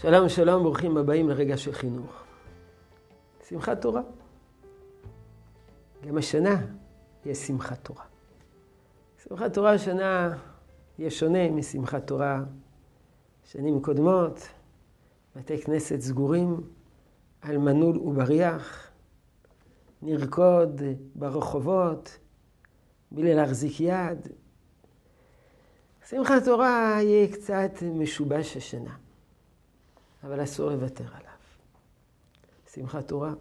שלום שלום, ברוכים הבאים לרגע של חינוך. שמחת תורה. גם השנה יש שמחת תורה. שמחת תורה השנה יהיה שונה משמחת תורה שנים קודמות. בתי כנסת סגורים על מנעול ובריח. נרקוד ברחובות בלי להחזיק יד. שמחת תורה יהיה קצת משובש השנה. אבל אסור לוותר עליו. שמחת תורה,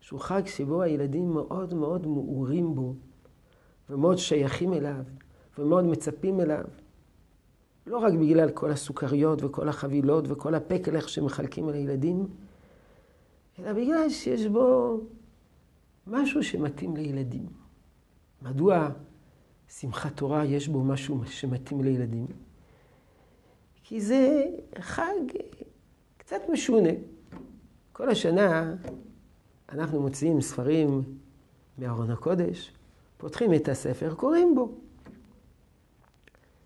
שהוא חג שבו הילדים מאוד מאוד מעורים בו, ומאוד שייכים אליו, ומאוד מצפים אליו. לא רק בגלל כל הסוכריות וכל החבילות וכל הפקלך שמחלקים על הילדים, אלא בגלל שיש בו משהו שמתאים לילדים. מדוע שמחת תורה יש בו משהו שמתאים לילדים? כי זה חג קצת משונה. כל השנה אנחנו מוציאים ספרים מארון הקודש, פותחים את הספר, קוראים בו.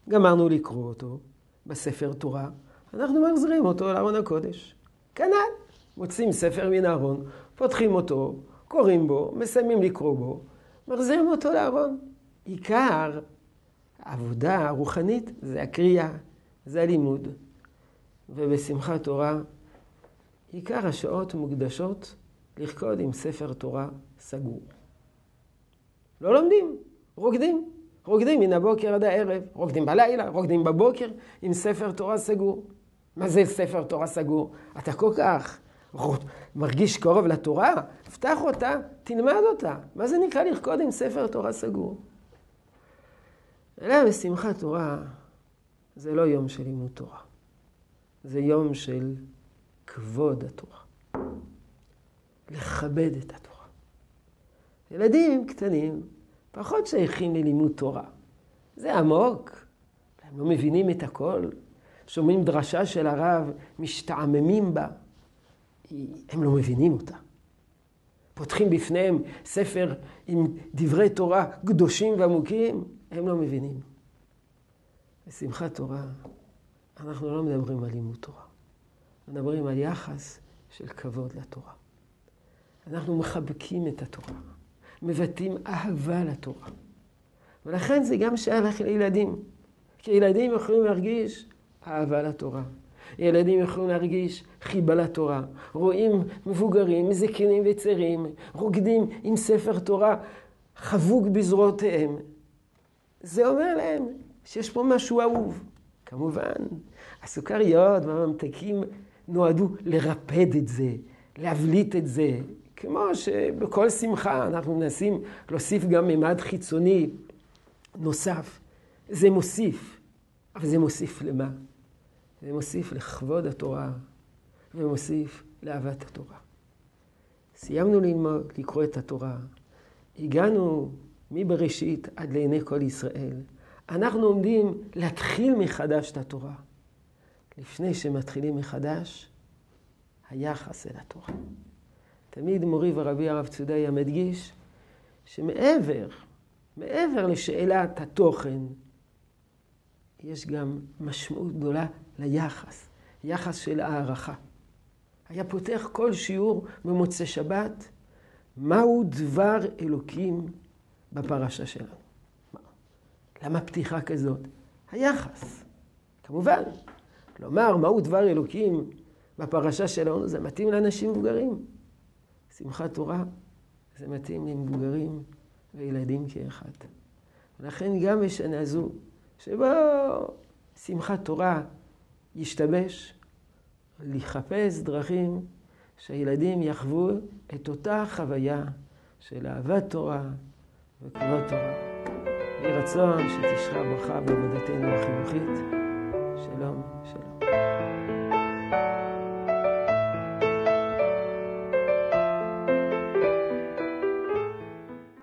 גמרנו לקרוא אותו בספר תורה, אנחנו מחזירים אותו לארון הקודש. כנ"ל, מוצאים ספר מן הארון, פותחים אותו, קוראים בו, מסיימים לקרוא בו, מחזירים אותו לארון. עיקר העבודה הרוחנית זה הקריאה, זה הלימוד. ובשמחת תורה, עיקר השעות מוקדשות לרקוד עם ספר תורה סגור. לא לומדים, רוקדים. רוקדים מן הבוקר עד הערב, רוקדים בלילה, רוקדים בבוקר עם ספר תורה סגור. מה זה ספר תורה סגור? אתה כל כך מרגיש קרוב לתורה, פתח אותה, תלמד אותה. מה זה נקרא לרקוד עם ספר תורה סגור? אלא בשמחת תורה זה לא יום של לימוד תורה. זה יום של כבוד התורה. לכבד את התורה. ילדים קטנים פחות שייכים ללימוד תורה. זה עמוק, הם לא מבינים את הכל. שומעים דרשה של הרב, משתעממים בה. הם לא מבינים אותה. פותחים בפניהם ספר עם דברי תורה קדושים ועמוקים, הם לא מבינים. בשמחת תורה אנחנו לא מדברים על לימוד תורה. מדברים על יחס של כבוד לתורה. אנחנו מחבקים את התורה, מבטאים אהבה לתורה. ולכן זה גם שייך לילדים. כי ילדים יכולים להרגיש אהבה לתורה. ילדים יכולים להרגיש חיבה לתורה. רואים מבוגרים, זקנים וצעירים, רוקדים עם ספר תורה חבוק בזרועותיהם. זה אומר להם שיש פה משהו אהוב. כמובן, הסוכריות והממתקים נועדו לרפד את זה, להבליט את זה, כמו שבכל שמחה אנחנו מנסים להוסיף גם ממד חיצוני נוסף. זה מוסיף, אבל זה מוסיף למה? זה מוסיף לכבוד התורה ומוסיף לאהבת התורה. סיימנו ללמוד, לקרוא את התורה, הגענו מבראשית עד לעיני כל ישראל. אנחנו עומדים להתחיל מחדש את התורה. לפני שמתחילים מחדש, היחס אל התורה. תמיד מורי ורבי הרב צודאי מדגיש שמעבר, מעבר לשאלת התוכן, יש גם משמעות גדולה ליחס, יחס של הערכה. היה פותח כל שיעור במוצאי שבת, מהו דבר אלוקים בפרשה שלנו. למה פתיחה כזאת? היחס. כמובן, לומר מהו דבר אלוקים בפרשה שלנו, זה מתאים לאנשים מבוגרים. שמחת תורה זה מתאים למבוגרים וילדים כאחד. ולכן גם בשנה זו, שבו שמחת תורה ישתבש, לחפש דרכים שהילדים יחוו את אותה חוויה של אהבת תורה וכבוד תורה. יהי רצון שתשרה ברכה בעבודתנו החינוכית.